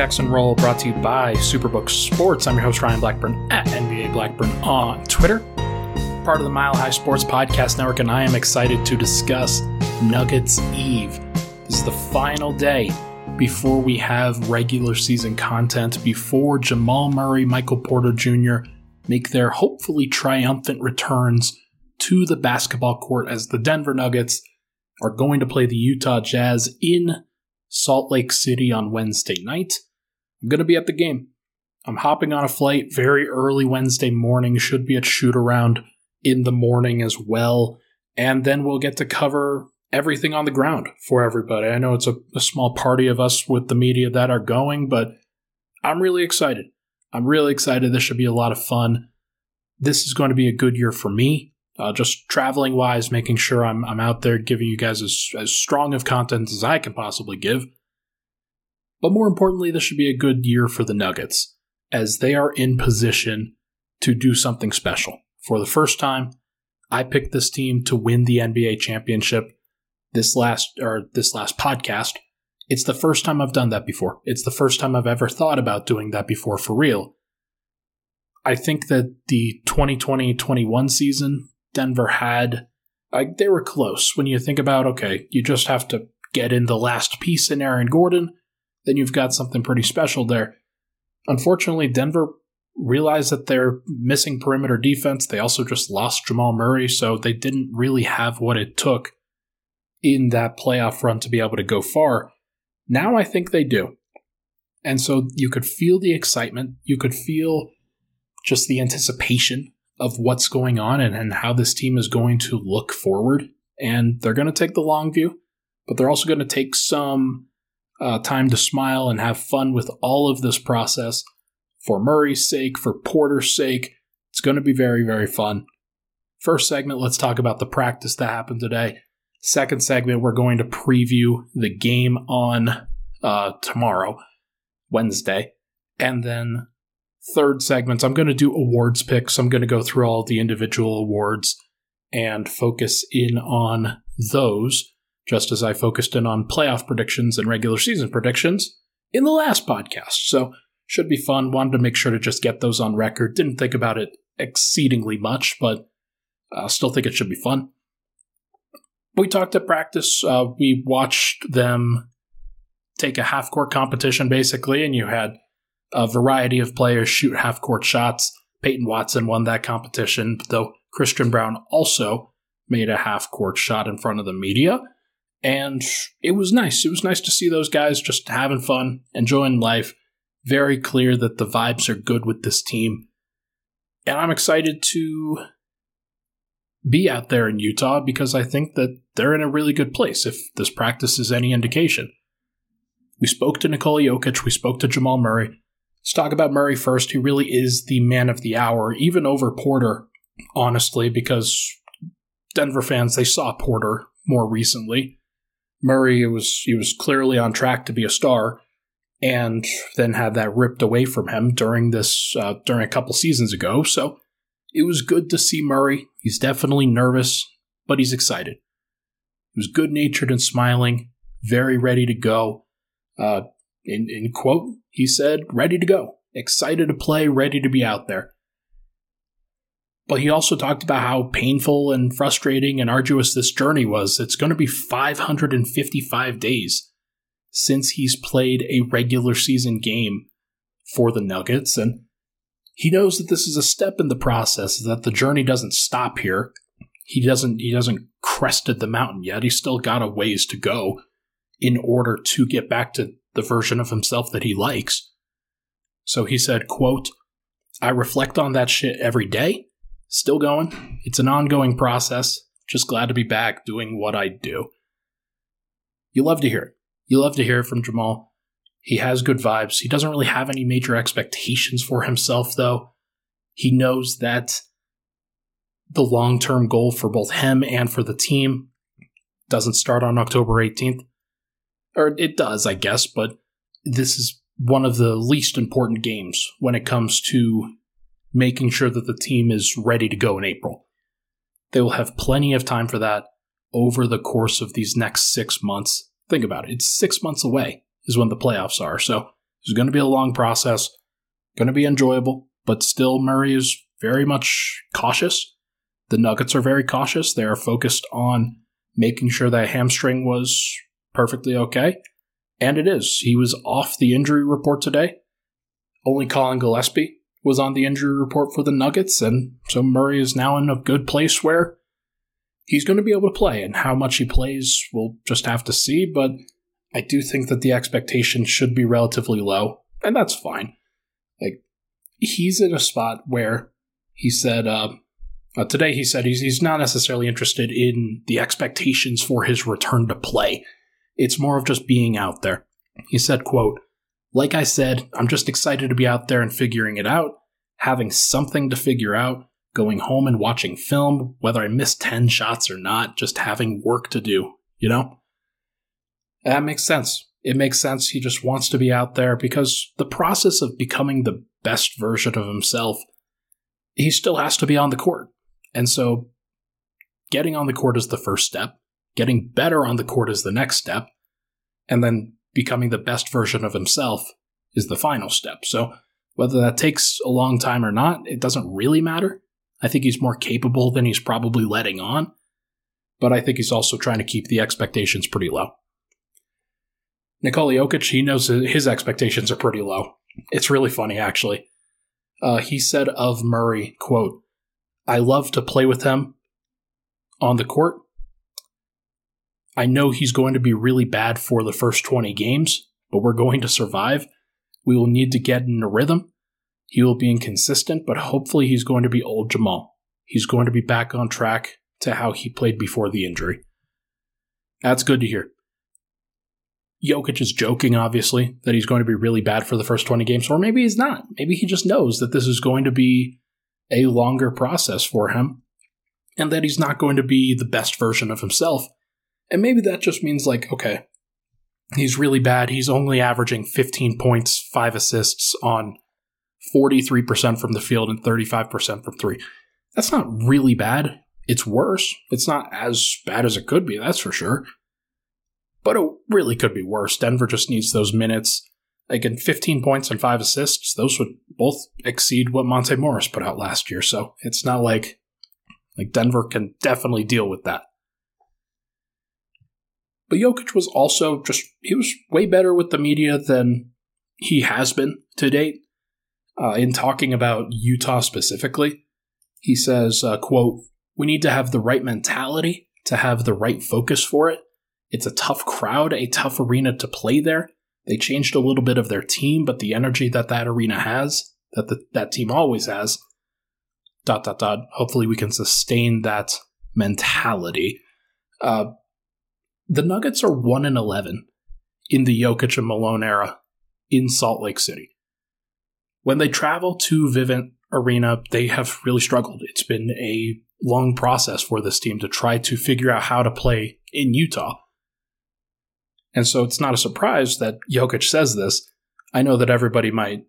Pickaxe and Roll, brought to you by Superbook Sports. I'm your host, Ryan Blackburn, at NBA Blackburn on Twitter, part of the Mile High Sports Podcast Network, and I am excited to discuss Nuggets Eve. This is the final day before we have regular season content, before Jamal Murray, Michael Porter Jr. make their hopefully triumphant returns to the basketball court as the Denver Nuggets are going to play the Utah Jazz in Salt Lake City on Wednesday night. I'm going to be at the game. I'm hopping on a flight very early Wednesday morning, should be at shoot around in the morning as well. And then we'll get to cover everything on the ground for everybody. I know it's a, a small party of us with the media that are going, but I'm really excited. I'm really excited. This should be a lot of fun. This is going to be a good year for me. Uh, just traveling wise, making sure I'm, I'm out there giving you guys as, as strong of content as I can possibly give. But more importantly, this should be a good year for the Nuggets as they are in position to do something special. For the first time, I picked this team to win the NBA championship this last or this last podcast. It's the first time I've done that before. It's the first time I've ever thought about doing that before for real. I think that the 2020-21 season Denver had like they were close when you think about okay, you just have to get in the last piece in Aaron Gordon, then you've got something pretty special there. Unfortunately, Denver realized that they're missing perimeter defense. They also just lost Jamal Murray, so they didn't really have what it took in that playoff run to be able to go far. Now I think they do. And so you could feel the excitement, you could feel just the anticipation of what's going on and, and how this team is going to look forward. And they're going to take the long view, but they're also going to take some uh, time to smile and have fun with all of this process for Murray's sake, for Porter's sake. It's going to be very, very fun. First segment, let's talk about the practice that happened today. Second segment, we're going to preview the game on uh, tomorrow, Wednesday. And then third segments, I'm going to do awards picks. I'm going to go through all the individual awards and focus in on those, just as I focused in on playoff predictions and regular season predictions in the last podcast. So, should be fun. Wanted to make sure to just get those on record. Didn't think about it exceedingly much, but uh, still think it should be fun. We talked at practice. Uh, we watched them take a half court competition, basically, and you had a variety of players shoot half court shots. Peyton Watson won that competition, though Christian Braun also made a half court shot in front of the media. And it was nice. It was nice to see those guys just having fun, enjoying life. Very clear that the vibes are good with this team. And I'm excited to be out there in Utah because I think that they're in a really good place if this practice is any indication. We spoke to Nikola Jokic, we spoke to Jamal Murray. Let's talk about Murray first, who really is the man of the hour, even over Porter, honestly, because Denver fans they saw Porter more recently. Murray was he was clearly on track to be a star, and then had that ripped away from him during this uh, during a couple seasons ago. So it was good to see Murray. He's definitely nervous, but he's excited. He was good natured and smiling, very ready to go. Uh, in, in quote, he said, ready to go, excited to play, ready to be out there. But he also talked about how painful and frustrating and arduous this journey was. It's going to be 555 days since he's played a regular season game for the Nuggets. And he knows that this is a step in the process, that the journey doesn't stop here. He doesn't he doesn't crested the mountain yet. He's still got a ways to go in order to get back to the version of himself that he likes. So he said, quote, I reflect on that shit every day. Still going. It's an ongoing process. Just glad to be back doing what I do. You love to hear it. You love to hear it from Jamal. He has good vibes. He doesn't really have any major expectations for himself, though. He knows that the long term goal for both him and for the team doesn't start on October 18th. Or it does, I guess, but this is one of the least important games when it comes to making sure that the team is ready to go in April. They will have plenty of time for that over the course of these next six months. Think about it. It's six months away is when the playoffs are. So it's going to be a long process, going to be enjoyable, but still Murray is very much cautious. The Nuggets are very cautious. They are focused on making sure that hamstring was perfectly okay. And it is. He was off the injury report today. Only Collin Gillespie was on the injury report for the Nuggets, and so Murray is now in a good place where he's going to be able to play. And how much he plays, we'll just have to see. But I do think that the expectation should be relatively low, and that's fine. Like, he's in a spot where he said, uh, uh, today he said he's, he's not necessarily interested in the expectations for his return to play. It's more of just being out there. He said, quote, like I said, I'm just excited to be out there and figuring it out, having something to figure out, going home and watching film, whether I miss 10 shots or not, just having work to do, you know? That makes sense. It makes sense. He just wants to be out there because the process of becoming the best version of himself, he still has to be on the court. And so getting on the court is the first step, getting better on the court is the next step, and then becoming the best version of himself is the final step. So whether that takes a long time or not, it doesn't really matter. I think he's more capable than he's probably letting on, but I think he's also trying to keep the expectations pretty low. Nikola Jokic, he knows his expectations are pretty low. It's really funny, actually. Uh, he said of Murray, quote, I love to play with him on the court. I know he's going to be really bad for the first 20 games, but we're going to survive. We will need to get in a rhythm. He will be inconsistent, but hopefully he's going to be old Jamal. He's going to be back on track to how he played before the injury. That's good to hear. Jokic is joking, obviously, that he's going to be really bad for the first 20 games, or maybe he's not. Maybe he just knows that this is going to be a longer process for him and that he's not going to be the best version of himself. And maybe that just means, like, okay, he's really bad. He's only averaging 15 points, five assists on 43% from the field and 35% from three. That's not really bad. It's worse. It's not as bad as it could be, that's for sure. But it really could be worse. Denver just needs those minutes Again, 15 points and five assists, those would both exceed what Monte Morris put out last year. So it's not like like Denver can definitely deal with that. But Jokic was also just he was way better with the media than he has been to date. Uh, in talking about Utah specifically, he says, uh, "quote We need to have the right mentality to have the right focus for it. It's a tough crowd, a tough arena to play there." They changed a little bit of their team, but the energy that that arena has, that the, that team always has, dot dot dot. Hopefully, we can sustain that mentality. Uh, the Nuggets are one and eleven in the Jokic and Malone era in Salt Lake City. When they travel to Vivint Arena, they have really struggled. It's been a long process for this team to try to figure out how to play in Utah. And so it's not a surprise that Jokic says this. I know that everybody might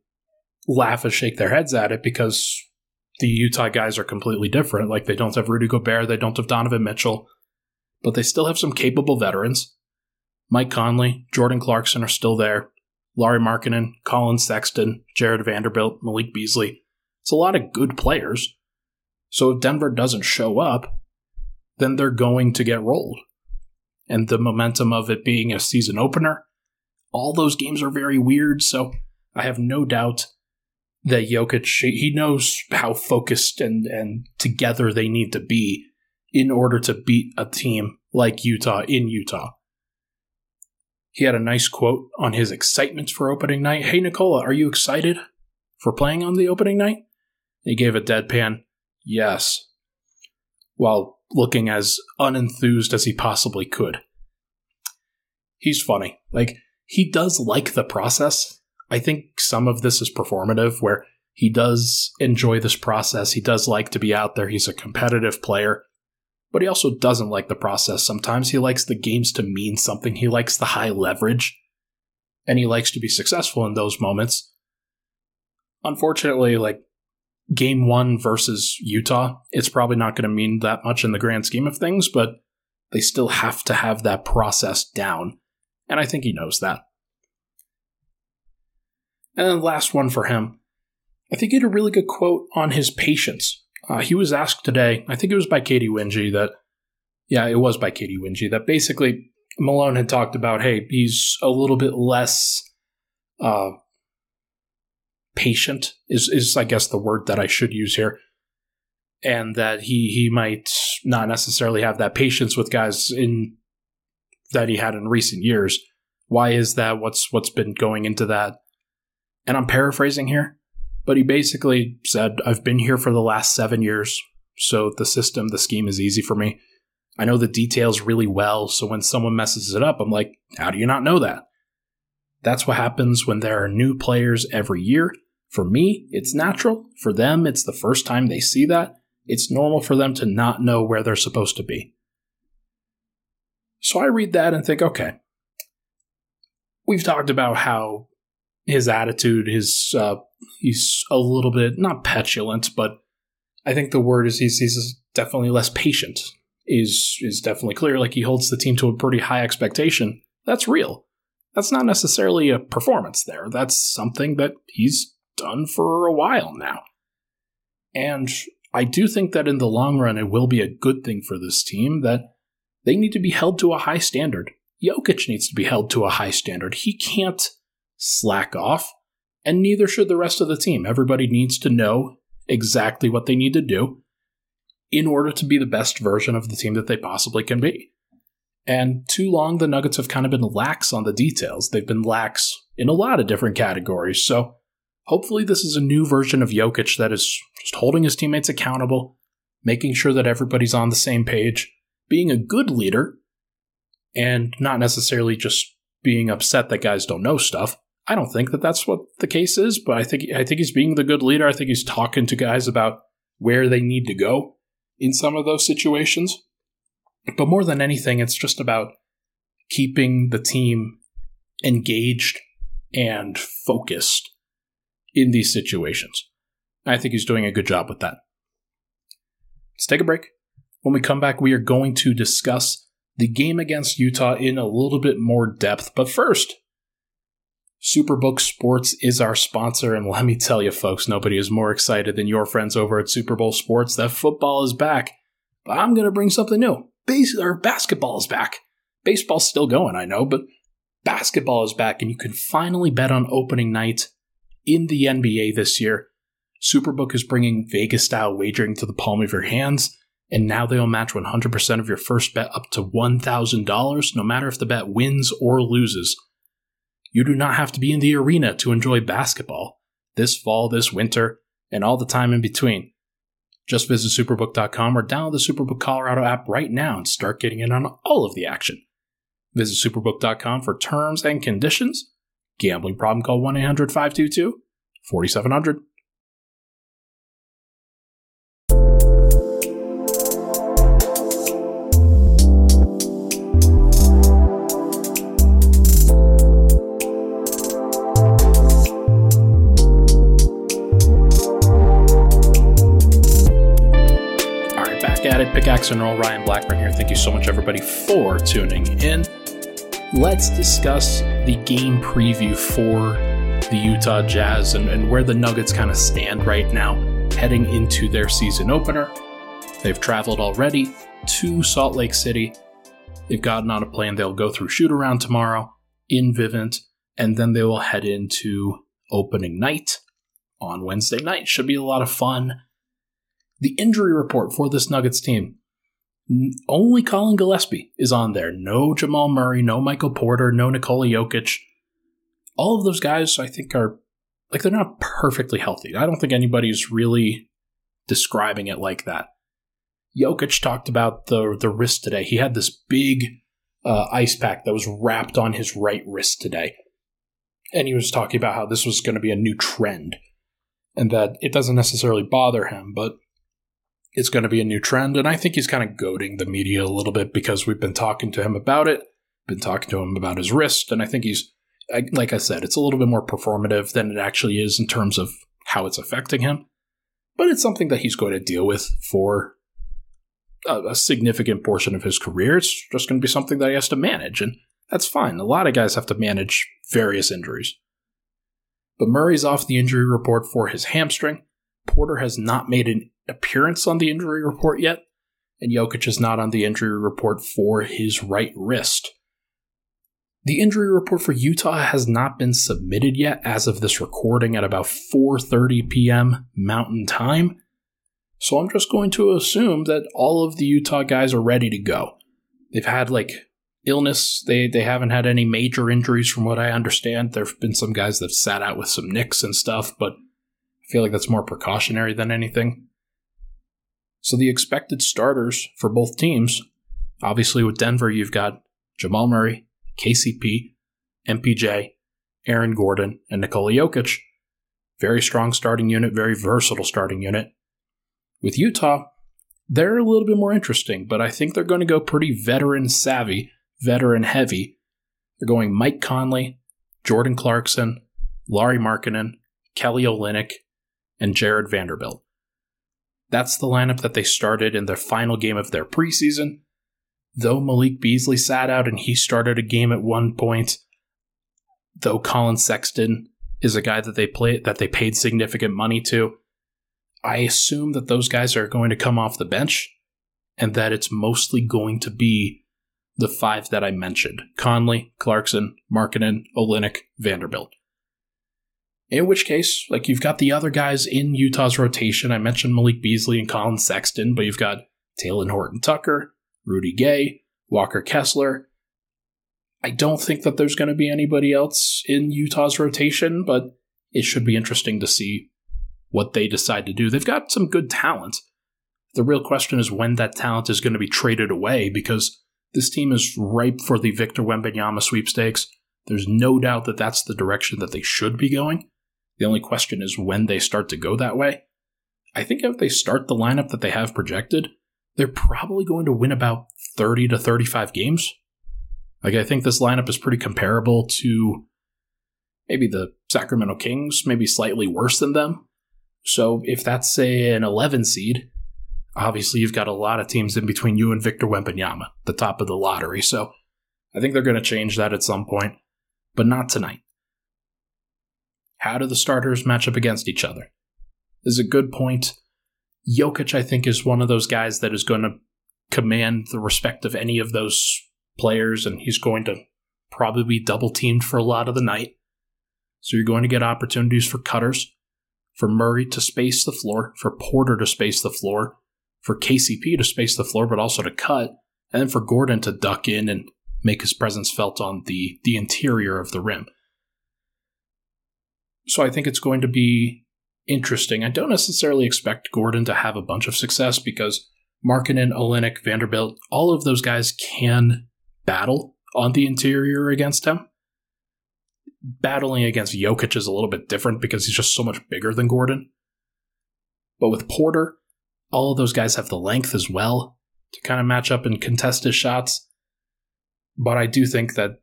laugh and shake their heads at it because the Utah guys are completely different. Like they don't have Rudy Gobert, they don't have Donovan Mitchell, but they still have some capable veterans. Mike Conley, Jordan Clarkson are still there. Lauri Markkanen, Collin Sexton, Jarred Vanderbilt, Malik Beasley. It's a lot of good players. So if Denver doesn't show up, then they're going to get rolled and the momentum of it being a season opener. All those games are very weird, so I have no doubt that Jokic he knows how focused and and together they need to be in order to beat a team like Utah in Utah. He had a nice quote on his excitement for opening night. Hey Nikola, are you excited for playing on the opening night? He gave a deadpan yes, while looking as unenthused as he possibly could. He's funny. Like he does like the process I think some of this is performative, where he does enjoy this process. He does like to be out there. He's a competitive player, but he also doesn't like the process. Sometimes he likes the games to mean something. He likes the high leverage, and he likes to be successful in those moments. Unfortunately, like game one versus Utah, it's probably not going to mean that much in the grand scheme of things, but they still have to have that process down. And I think he knows that. And then the last one for him. I think he had a really good quote on his patience. Uh, he was asked today, I think it was by Katy Winge, that, yeah, it was by Katy Winge, that basically Malone had talked about, hey, he's a little bit less uh, patient, is, is, I guess, the word that I should use here. And that he, he might not necessarily have that patience with guys in that he had in recent years. Why is that? What's what's been going into that? and I'm paraphrasing here, but he basically said, I've been here for the last seven years, so the system, the scheme is easy for me. I know the details really well, so when someone messes it up, I'm like, how do you not know that? That's what happens when there are new players every year. For me, it's natural. For them, it's the first time they see that. It's normal for them to not know where they're supposed to be. So I read that and think, okay, we've talked about how his attitude, his uh, he's a little bit not petulant, but I think the word is he's he's definitely less patient. Is is definitely clear. Like he holds the team to a pretty high expectation. That's real. That's not necessarily a performance there. That's something that he's done for a while now. And I do think that in the long run, it will be a good thing for this team that they need to be held to a high standard. Jokic needs to be held to a high standard. He can't slack off, and neither should the rest of the team. Everybody needs to know exactly what they need to do in order to be the best version of the team that they possibly can be. And too long, the Nuggets have kind of been lax on the details. They've been lax in a lot of different categories. So hopefully, this is a new version of Jokic that is just holding his teammates accountable, making sure that everybody's on the same page, being a good leader, and not necessarily just being upset that guys don't know stuff. I don't think that that's what the case is, but I think I think he's being the good leader. I think he's talking to guys about where they need to go in some of those situations. But more than anything, it's just about keeping the team engaged and focused in these situations. I think he's doing a good job with that. Let's take a break. When we come back, we are going to discuss the game against Utah in a little bit more depth. But first, Superbook Sports is our sponsor, and let me tell you, folks, nobody is more excited than your friends over at Superbook Sports that football is back. But I'm going to bring something new. Base or basketball is back. Baseball's still going, I know, but basketball is back, and you can finally bet on opening night in the NBA this year. Superbook is bringing Vegas style wagering to the palm of your hands, and now they'll match 100% of your first bet up to $1,000, no matter if the bet wins or loses. You do not have to be in the arena to enjoy basketball this fall, this winter, and all the time in between. Just visit superbook.com or download the Superbook Colorado app right now and start getting in on all of the action. Visit superbook.com for terms and conditions. Gambling problem call 1 800 522 4700. Pickaxe and Roll, Ryan Blackburn here. Thank you so much, everybody, for tuning in. Let's discuss the game preview for the Utah Jazz and, and where the Nuggets kind of stand right now, heading into their season opener. They've traveled already to Salt Lake City. They've gotten on a plane. They'll go through shoot around tomorrow in Vivint, and then they will head into opening night on Wednesday night. Should be a lot of fun. The injury report for this Nuggets team. Only Collin Gillespie is on there. No Jamal Murray, no Michael Porter, no Nikola Jokic. All of those guys, I think, are like they're not perfectly healthy. I don't think anybody's really describing it like that. Jokic talked about the the wrist today. He had this big uh, ice pack that was wrapped on his right wrist today, and he was talking about how this was going to be a new trend, and that it doesn't necessarily bother him, but it's going to be a new trend. And I think he's kind of goading the media a little bit because we've been talking to him about it, been talking to him about his wrist, and I think he's like I said, it's a little bit more performative than it actually is in terms of how it's affecting him. But it's something that he's going to deal with for a, a significant portion of his career. It's just going to be something that he has to manage, and that's fine. A lot of guys have to manage various injuries. But Murray's off the injury report for his hamstring. Porter has not made an appearance on the injury report yet, and Jokic is not on the injury report for his right wrist. The injury report for Utah has not been submitted yet as of this recording at about 4:30 p.m. Mountain Time. So I'm just going to assume that all of the Utah guys are ready to go. They've had like illness. They they haven't had any major injuries from what I understand. There've been some guys that have sat out with some nicks and stuff, but feel like that's more precautionary than anything. So the expected starters for both teams, obviously with Denver, you've got Jamal Murray, KCP, MPJ, Aaron Gordon, and Nikola Jokic. Very strong starting unit, very versatile starting unit. With Utah, they're a little bit more interesting, but I think they're going to go pretty veteran savvy, veteran heavy. They're going Mike Conley, Jordan Clarkson, Lauri Markkanen, Kelly Olynyk, and Jarred Vanderbilt. That's the lineup that they started in their final game of their preseason, though Malik Beasley sat out and he started a game at one point, though Collin Sexton is a guy that they play that they paid significant money to, I assume that those guys are going to come off the bench and that it's mostly going to be the five that I mentioned Conley, Clarkson, Markkanen, Olynyk, Vanderbilt. In which case, like you've got the other guys in Utah's rotation. I mentioned Malik Beasley and Collin Sexton, but you've got Talen Horton Tucker, Rudy Gay, Walker Kessler. I don't think that there's going to be anybody else in Utah's rotation, but it should be interesting to see what they decide to do. They've got some good talent. The real question is when that talent is going to be traded away because this team is ripe for the Victor Wembanyama sweepstakes. There's no doubt that that's the direction that they should be going. The only question is when they start to go that way. I think if they start the lineup that they have projected, they're probably going to win about 30 to 35 games. Like, I think this lineup is pretty comparable to maybe the Sacramento Kings, maybe slightly worse than them. So, if that's, say, an 11 seed, obviously you've got a lot of teams in between you and Victor Wembanyama, the top of the lottery. So, I think they're going to change that at some point, but not tonight. How do the starters match up against each other? This is a good point. Jokic, I think, is one of those guys that is going to command the respect of any of those players, and he's going to probably be double teamed for a lot of the night. So you're going to get opportunities for cutters, for Murray to space the floor, for Porter to space the floor, for KCP to space the floor, but also to cut, and then for Gordon to duck in and make his presence felt on the, the interior of the rim. So I think it's going to be interesting. I don't necessarily expect Gordon to have a bunch of success because Markkanen, Olynyk, Vanderbilt, all of those guys can battle on the interior against him. Battling against Jokic is a little bit different because he's just so much bigger than Gordon. But with Porter, all of those guys have the length as well to kind of match up and contest his shots. But I do think that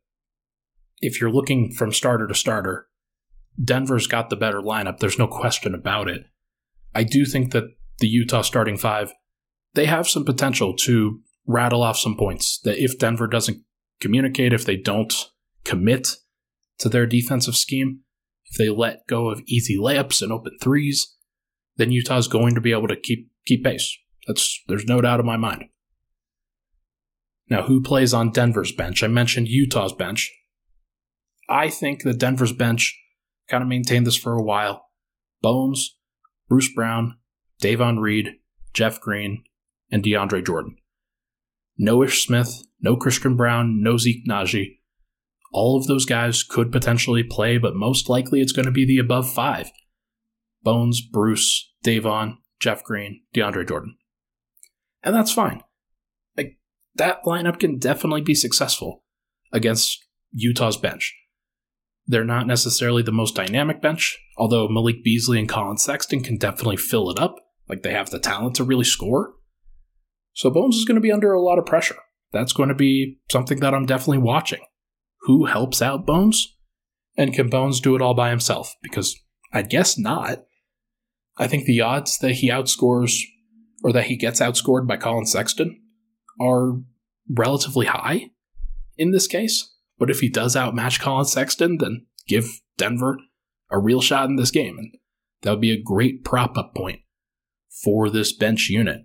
if you're looking from starter to starter, Denver's got the better lineup. There's no question about it. I do think that the Utah starting five, they have some potential to rattle off some points. That if Denver doesn't communicate, if they don't commit to their defensive scheme, if they let go of easy layups and open threes, then Utah's going to be able to keep keep pace. That's there's no doubt in my mind. Now, who plays on Denver's bench? I mentioned Utah's bench. I think that Denver's bench kind of maintained this for a while. Bones, Bruce Brown, Davon Reed, Jeff Green, and DeAndre Jordan. No Ish Smith, no Christian Braun, no Zeke Nnaji. All of those guys could potentially play, but most likely it's going to be the above five Bones, Bruce, Davon, Jeff Green, DeAndre Jordan. And that's fine. Like, that lineup can definitely be successful against Utah's bench. They're not necessarily the most dynamic bench, although Malik Beasley and Collin Sexton can definitely fill it up. Like they have the talent to really score. So Bones is going to be under a lot of pressure. That's going to be something that I'm definitely watching. Who helps out Bones? And can Bones do it all by himself? Because I guess not. I think the odds that he outscores or that he gets outscored by Collin Sexton are relatively high in this case. But if he does outmatch Collin Sexton, then give Denver a real shot in this game. And that would be a great prop up point for this bench unit.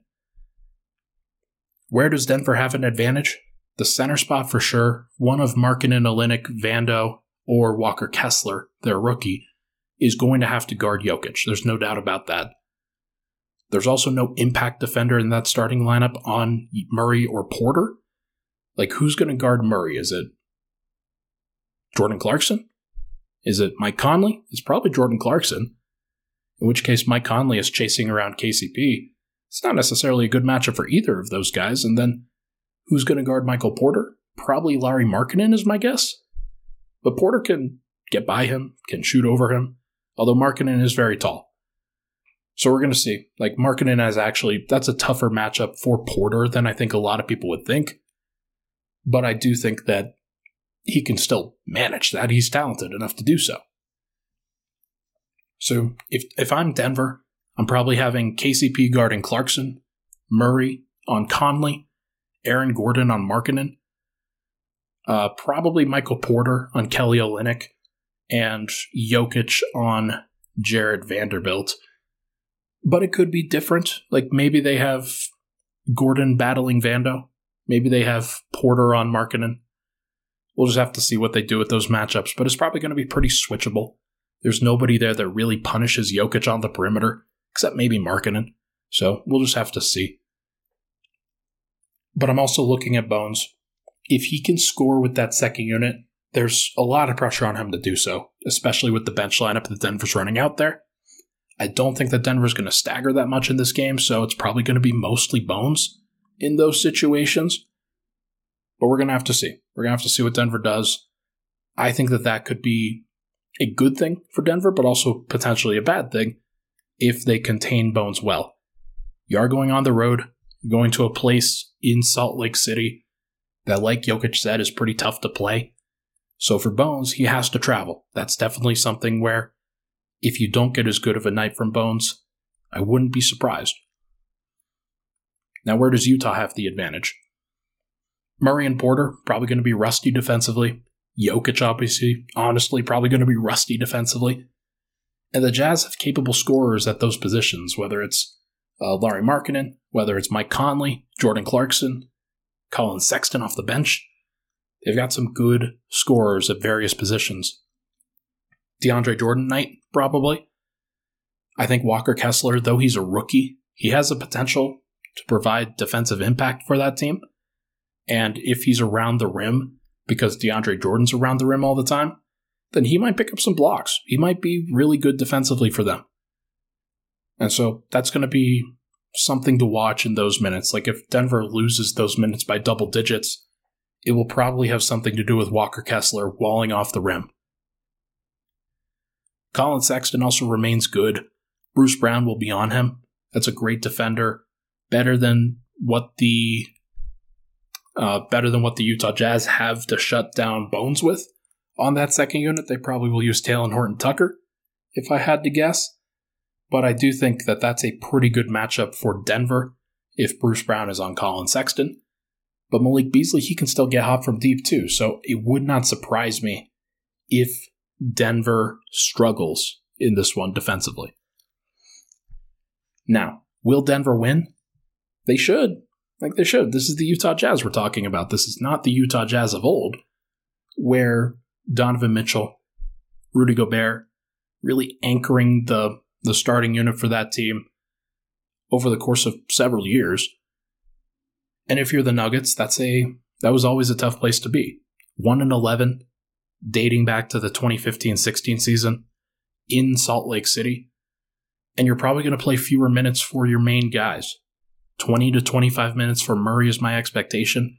Where does Denver have an advantage? The center spot for sure. One of Markkanen, Olynyk, Vando, or Walker Kessler, their rookie, is going to have to guard Jokic. There's no doubt about that. There's also no impact defender in that starting lineup on Murray or Porter. Like, who's going to guard Murray? Is it Jordan Clarkson? Is it Mike Conley? It's probably Jordan Clarkson. In which case, Mike Conley is chasing around KCP. It's not necessarily a good matchup for either of those guys. And then who's going to guard Michael Porter? Probably Lauri Markkanen is my guess. But Porter can get by him, can shoot over him, although Markkanen is very tall. So we're going to see. Like Markkanen has actually, that's a tougher matchup for Porter than I think a lot of people would think. But I do think that he can still manage that. He's talented enough to do so. So if if I'm Denver, I'm probably having KCP guarding Clarkson, Murray on Conley, Aaron Gordon on Markkanen, uh, probably Michael Porter on Kelly Olynyk, and Jokic on Jarred Vanderbilt. But it could be different. Like maybe they have Gordon battling Vando. Maybe they have Porter on Markkanen. We'll just have to see what they do with those matchups, but it's probably going to be pretty switchable. There's nobody there that really punishes Jokic on the perimeter, except maybe Markkanen. So we'll just have to see. But I'm also looking at Bones. If he can score with that second unit, there's a lot of pressure on him to do so, especially with the bench lineup that Denver's running out there. I don't think that Denver's going to stagger that much in this game, so it's probably going to be mostly Bones in those situations. But we're going to have to see. We're going to have to see what Denver does. I think that that could be a good thing for Denver, but also potentially a bad thing if they contain Bones well. You are going on the road, going to a place in Salt Lake City that, like Jokic said, is pretty tough to play. So for Bones, he has to travel. That's definitely something where if you don't get as good of a night from Bones, I wouldn't be surprised. Now, where does Utah have the advantage? Murray and Porter, probably going to be rusty defensively. Jokic, obviously, honestly, probably going to be rusty defensively. And the Jazz have capable scorers at those positions, whether it's uh, Lauri Markkanen, whether it's Mike Conley, Jordan Clarkson, Collin Sexton off the bench. They've got some good scorers at various positions. DeAndre Jordan night, probably. I think Walker Kessler, though he's a rookie, he has a potential to provide defensive impact for that team. And if he's around the rim, because DeAndre Jordan's around the rim all the time, then he might pick up some blocks. He might be really good defensively for them. And so that's going to be something to watch in those minutes. Like if Denver loses those minutes by double digits, it will probably have something to do with Walker Kessler walling off the rim. Collin Sexton also remains good. Bruce Brown will be on him. That's a great defender. Better than what the uh, better than what the Utah Jazz have to shut down Bones with. On that second unit, they probably will use Talen Horton Tucker, if I had to guess. But I do think that that's a pretty good matchup for Denver if Bruce Brown is on Collin Sexton. But Malik Beasley, he can still get hot from deep too, so it would not surprise me if Denver struggles in this one defensively. Now, will Denver win? They should. Like they should. This is the Utah Jazz we're talking about. This is not the Utah Jazz of old, where Donovan Mitchell, Rudy Gobert, really anchoring the the starting unit for that team over the course of several years. And if you're the Nuggets, that's a that was always a tough place to be. 1 and 11 dating back to the 2015-16 season in Salt Lake City. And you're probably going to play fewer minutes for your main guys. 20 to 25 minutes for Murray is my expectation.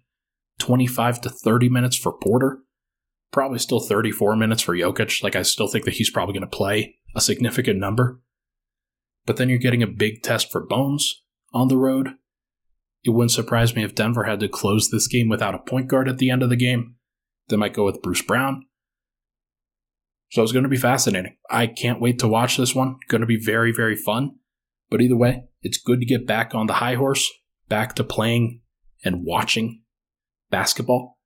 25 to 30 minutes for Porter. Probably still 34 minutes for Jokic. Like, I still think that he's probably going to play a significant number. But then you're getting a big test for Bones on the road. It wouldn't surprise me if Denver had to close this game without a point guard at the end of the game. They might go with Bruce Brown. So it's going to be fascinating. I can't wait to watch this one. Going to be very, very fun. But either way, it's good to get back on the high horse, back to playing and watching basketball.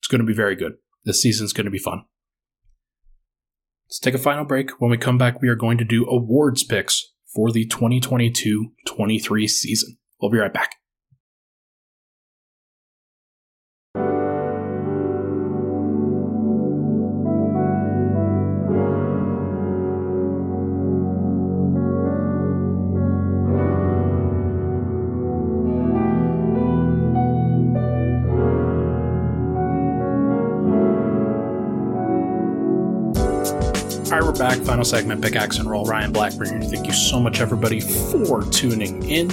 It's going to be very good. This season's going to be fun. Let's take a final break. When we come back, we are going to do awards picks for the 2022 23 season. We'll be right back. Back. Final segment, pickaxe and roll. Ryan Blackburn. Thank you so much, everybody, for tuning in.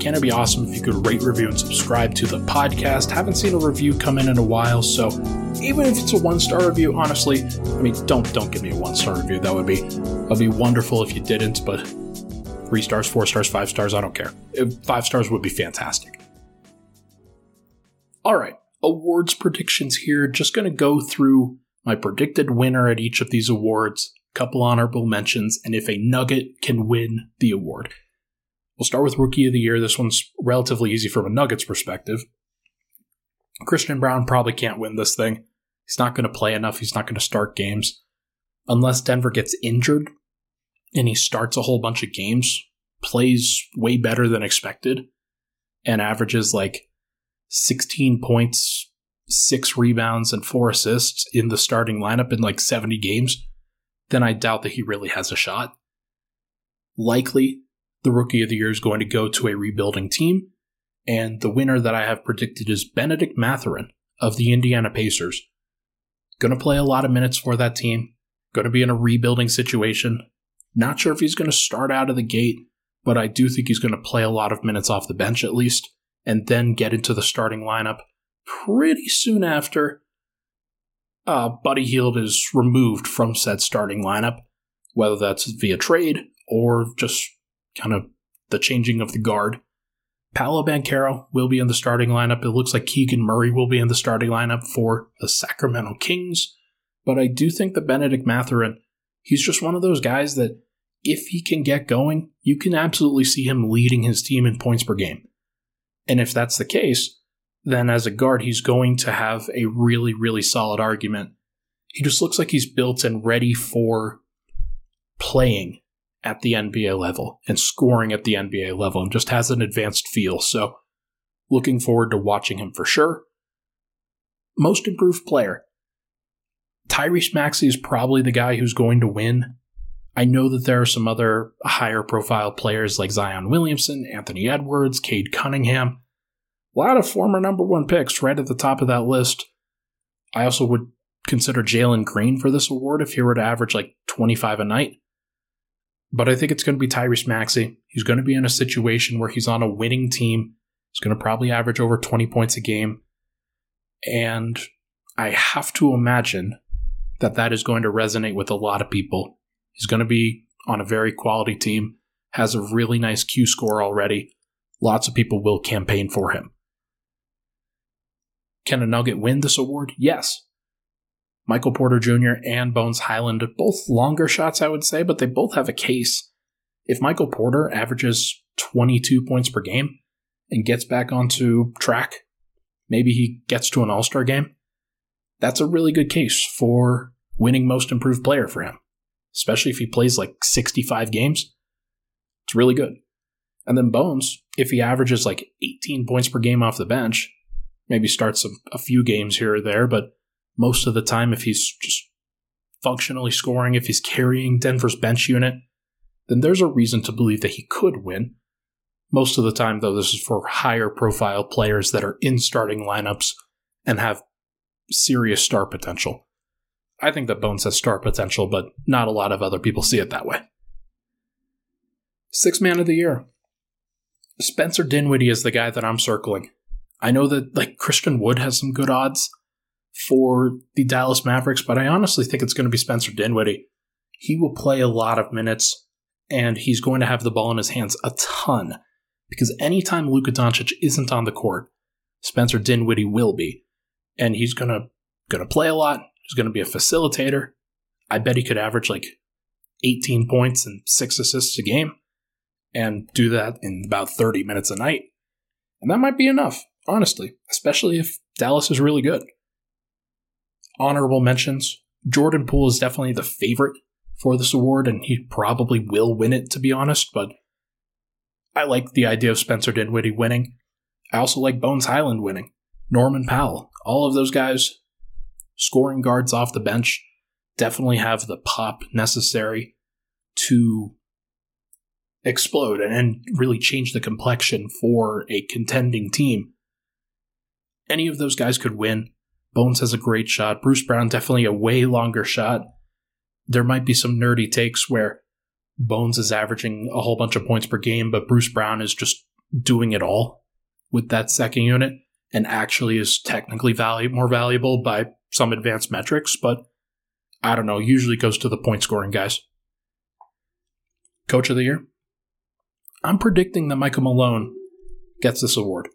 Can it be awesome if you could rate, review, and subscribe to the podcast? Haven't seen a review come in in a while, so even if it's a one star review, honestly, I mean, don't don't give me a one star review. That would be that'd be wonderful if you didn't. But three stars, four stars, five stars, I don't care. Five stars would be fantastic. All right, awards predictions here. Just going to go through my predicted winner at each of these awards, couple honorable mentions, and if a Nugget can win the award. We'll start with Rookie of the Year. This one's relatively easy from a Nuggets perspective. Christian Braun probably can't win this thing. He's not going to play enough. He's not going to start games. Unless Denver gets injured and he starts a whole bunch of games, plays way better than expected, and averages like 16 points, six rebounds and four assists in the starting lineup in like 70 games, then I doubt that he really has a shot. Likely, the rookie of the year is going to go to a rebuilding team, and the winner that I have predicted is Bennedict Mathurin of the Indiana Pacers. Going to play a lot of minutes for that team, going to be in a rebuilding situation. Not sure if he's going to start out of the gate, but I do think he's going to play a lot of minutes off the bench at least, and then get into the starting lineup pretty soon after uh, Buddy Hield is removed from said starting lineup, whether that's via trade or just kind of the changing of the guard. Paolo Banchero will be in the starting lineup. It looks like Keegan Murray will be in the starting lineup for the Sacramento Kings. But I do think that Bennedict Mathurin, he's just one of those guys that if he can get going, you can absolutely see him leading his team in points per game. And if that's the case, then as a guard, he's going to have a really, really solid argument. He just looks like he's built and ready for playing at the NBA level and scoring at the NBA level and just has an advanced feel. So, looking forward to watching him for sure. Most improved player. Tyrese Maxey is probably the guy who's going to win. I know that there are some other higher profile players like Zion Williamson, Anthony Edwards, Cade Cunningham a lot of former number one picks right at the top of that list. I also would consider Jalen Green for this award if he were to average like 25 a night. But I think it's going to be Tyrese Maxey. He's going to be in a situation where he's on a winning team. He's going to probably average over 20 points a game. And I have to imagine that that is going to resonate with a lot of people. He's going to be on a very quality team, has a really nice Q score already. Lots of people will campaign for him. Can a Nugget win this award? Yes. Michael Porter Jr. and Bones Hyland, both longer shots, I would say, but they both have a case. If Michael Porter averages 22 points per game and gets back onto track, maybe he gets to an All Star game, that's a really good case for winning most improved player for him, especially if he plays like 65 games. It's really good. And then Bones, if he averages like 18 points per game off the bench, maybe starts a, a few games here or there, but most of the time, if he's just functionally scoring, if he's carrying Denver's bench unit, then there's a reason to believe that he could win. Most of the time, though, this is for higher profile players that are in starting lineups and have serious star potential. I think that Bones has star potential, but not a lot of other people see it that way. Six man of the year. Spencer Dinwiddie is the guy that I'm circling. I know that like Christian Wood has some good odds for the Dallas Mavericks, but I honestly think it's going to be Spencer Dinwiddie. He will play a lot of minutes and he's going to have the ball in his hands a ton because anytime Luka Doncic isn't on the court, Spencer Dinwiddie will be, and he's gonna gonna play a lot. He's gonna be a facilitator. I bet he could average like 18 points and six assists a game, and do that in about 30 minutes a night, and that might be enough, honestly, especially if Dallas is really good. Honorable mentions: Jordan Poole is definitely the favorite for this award, and he probably will win it, to be honest, but I like the idea of Spencer Dinwiddie winning. I also like Bones Hyland winning. Norman Powell. All of those guys, scoring guards off the bench, definitely have the pop necessary to explode and, and really change the complexion for a contending team. Any of those guys could win. Bones has a great shot. Bruce Brown definitely a way longer shot there might be some nerdy takes where Bones is averaging a whole bunch of points per game, but Bruce Brown is just doing it all with that second unit and actually is technically valu- more valuable by some advanced metrics, but I don't know, usually goes to the point scoring guys. Coach of the year? I'm predicting that Michael Malone gets this award.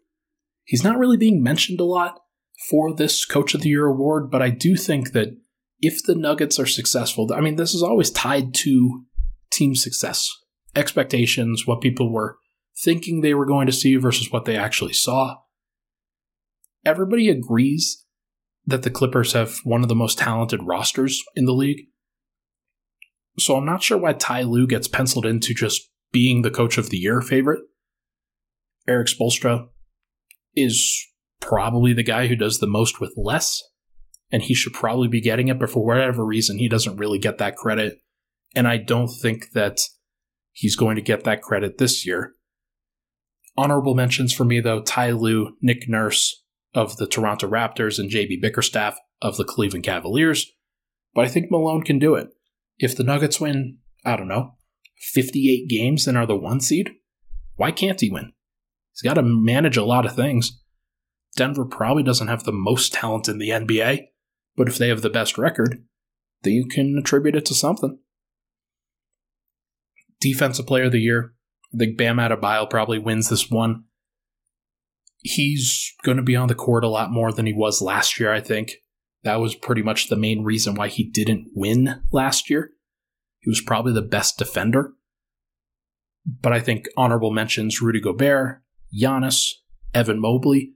He's not really being mentioned a lot for this Coach of the Year award, but I do think that if the Nuggets are successful, I mean, this is always tied to team success, expectations, what people were thinking they were going to see versus what they actually saw. Everybody agrees that the Clippers have one of the most talented rosters in the league. So I'm not sure why Ty Lue gets penciled into just being the coach of the year favorite. Erik Spoelstra is probably the guy who does the most with less and he should probably be getting it, but for whatever reason, he doesn't really get that credit. And I don't think that he's going to get that credit this year. Honorable mentions for me, though Ty Lue, Nick Nurse of the Toronto Raptors, and JB Bickerstaff of the Cleveland Cavaliers. But I think Malone can do it. If the Nuggets win, I don't know, 58 games and are the one seed, why can't he win? He's got to manage a lot of things. Denver probably doesn't have the most talent in the NBA, but if they have the best record, then you can attribute it to something. Defensive player of the year. I think Bam Adebayo probably wins this one. He's going to be on the court a lot more than he was last year, I think. That was pretty much the main reason why he didn't win last year. He was probably the best defender. But I think honorable mentions Rudy Gobert, Giannis, Evan Mobley.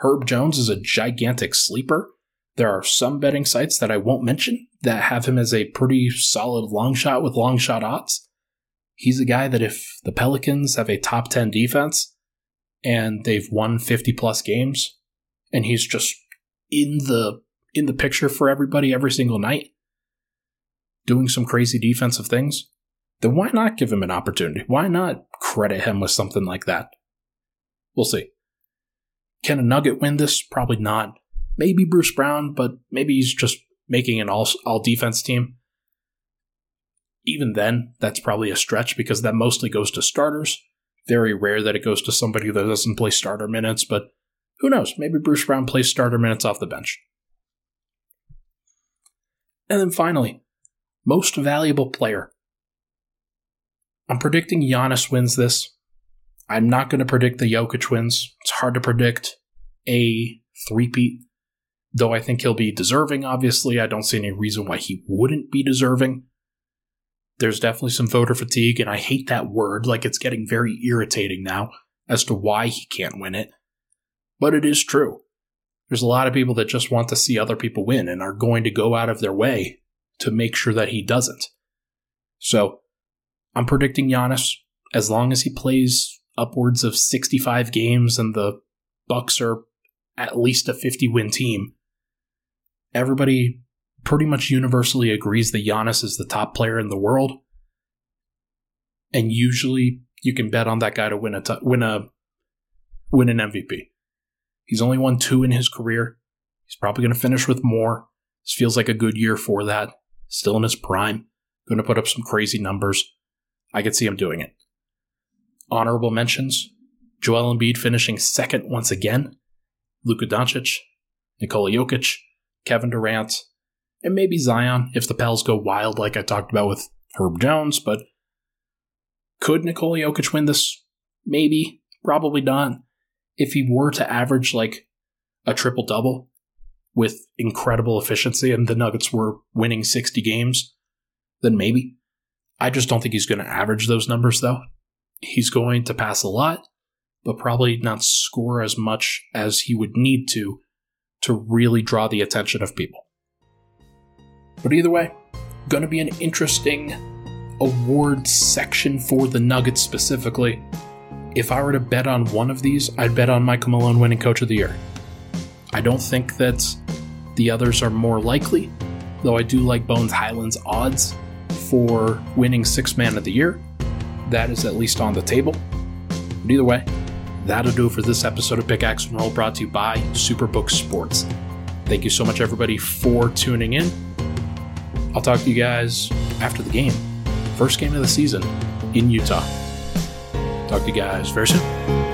Herb Jones is a gigantic sleeper. There are some betting sites that I won't mention that have him as a pretty solid long shot with long shot odds. He's a guy that if the Pelicans have a top 10 defense and they've won 50 plus games and he's just in the in the picture for everybody every single night doing some crazy defensive things, then why not give him an opportunity? Why not credit him with something like that? We'll see. Can a Nugget win this? Probably not maybe Bruce Brown, but maybe he's just making an all all defense team. Even then, that's probably a stretch because that mostly goes to starters. Very rare that it goes to somebody that doesn't play starter minutes, but who knows? Maybe Bruce Brown plays starter minutes off the bench. And then finally, most valuable player. I'm predicting Giannis wins this. I'm not going to predict the Jokic wins. It's hard to predict a three-peat though I think he'll be deserving, obviously. I don't see any reason why he wouldn't be deserving. There's definitely some voter fatigue, and I hate that word. Like, it's getting very irritating now as to why he can't win it. But it is true. There's a lot of people that just want to see other people win and are going to go out of their way to make sure that he doesn't. So, I'm predicting Giannis as long as he plays upwards of 65 games and the Bucks are at least a 50 win team everybody pretty much universally agrees that Giannis is the top player in the world. and usually you can bet on that guy to win a t- win a win an MVP. He's only won two in his career. He's probably going to finish with more. This feels like a good year for that. Still in his prime. Going to put up some crazy numbers. I could see him doing it. Honorable mentions Joel Embiid finishing second once again. Luka Doncic, Nikola Jokic, Kevin Durant, and maybe Zion if the Pels go wild, like I talked about with Herb Jones. But could Nikola Jokic win this? Maybe. Probably not. If he were to average like a triple double with incredible efficiency and the Nuggets were winning 60 games, then maybe. I just don't think he's going to average those numbers, though. He's going to pass a lot, but probably not score as much as he would need to to really draw the attention of people. But either way, going to be an interesting award section for the Nuggets specifically. If I were to bet on one of these, I'd bet on Michael Malone winning Coach of the Year. I don't think that the others are more likely, though I do like Bones Hyland's odds for winning Six Man of the Year. That is at least on the table. But either way, that'll do it for this episode of Pickaxe and Roll brought to you by Superbook Sports. Thank you so much, everybody, for tuning in. I'll talk to you guys after the game. First game of the season in Utah. Talk to you guys very soon.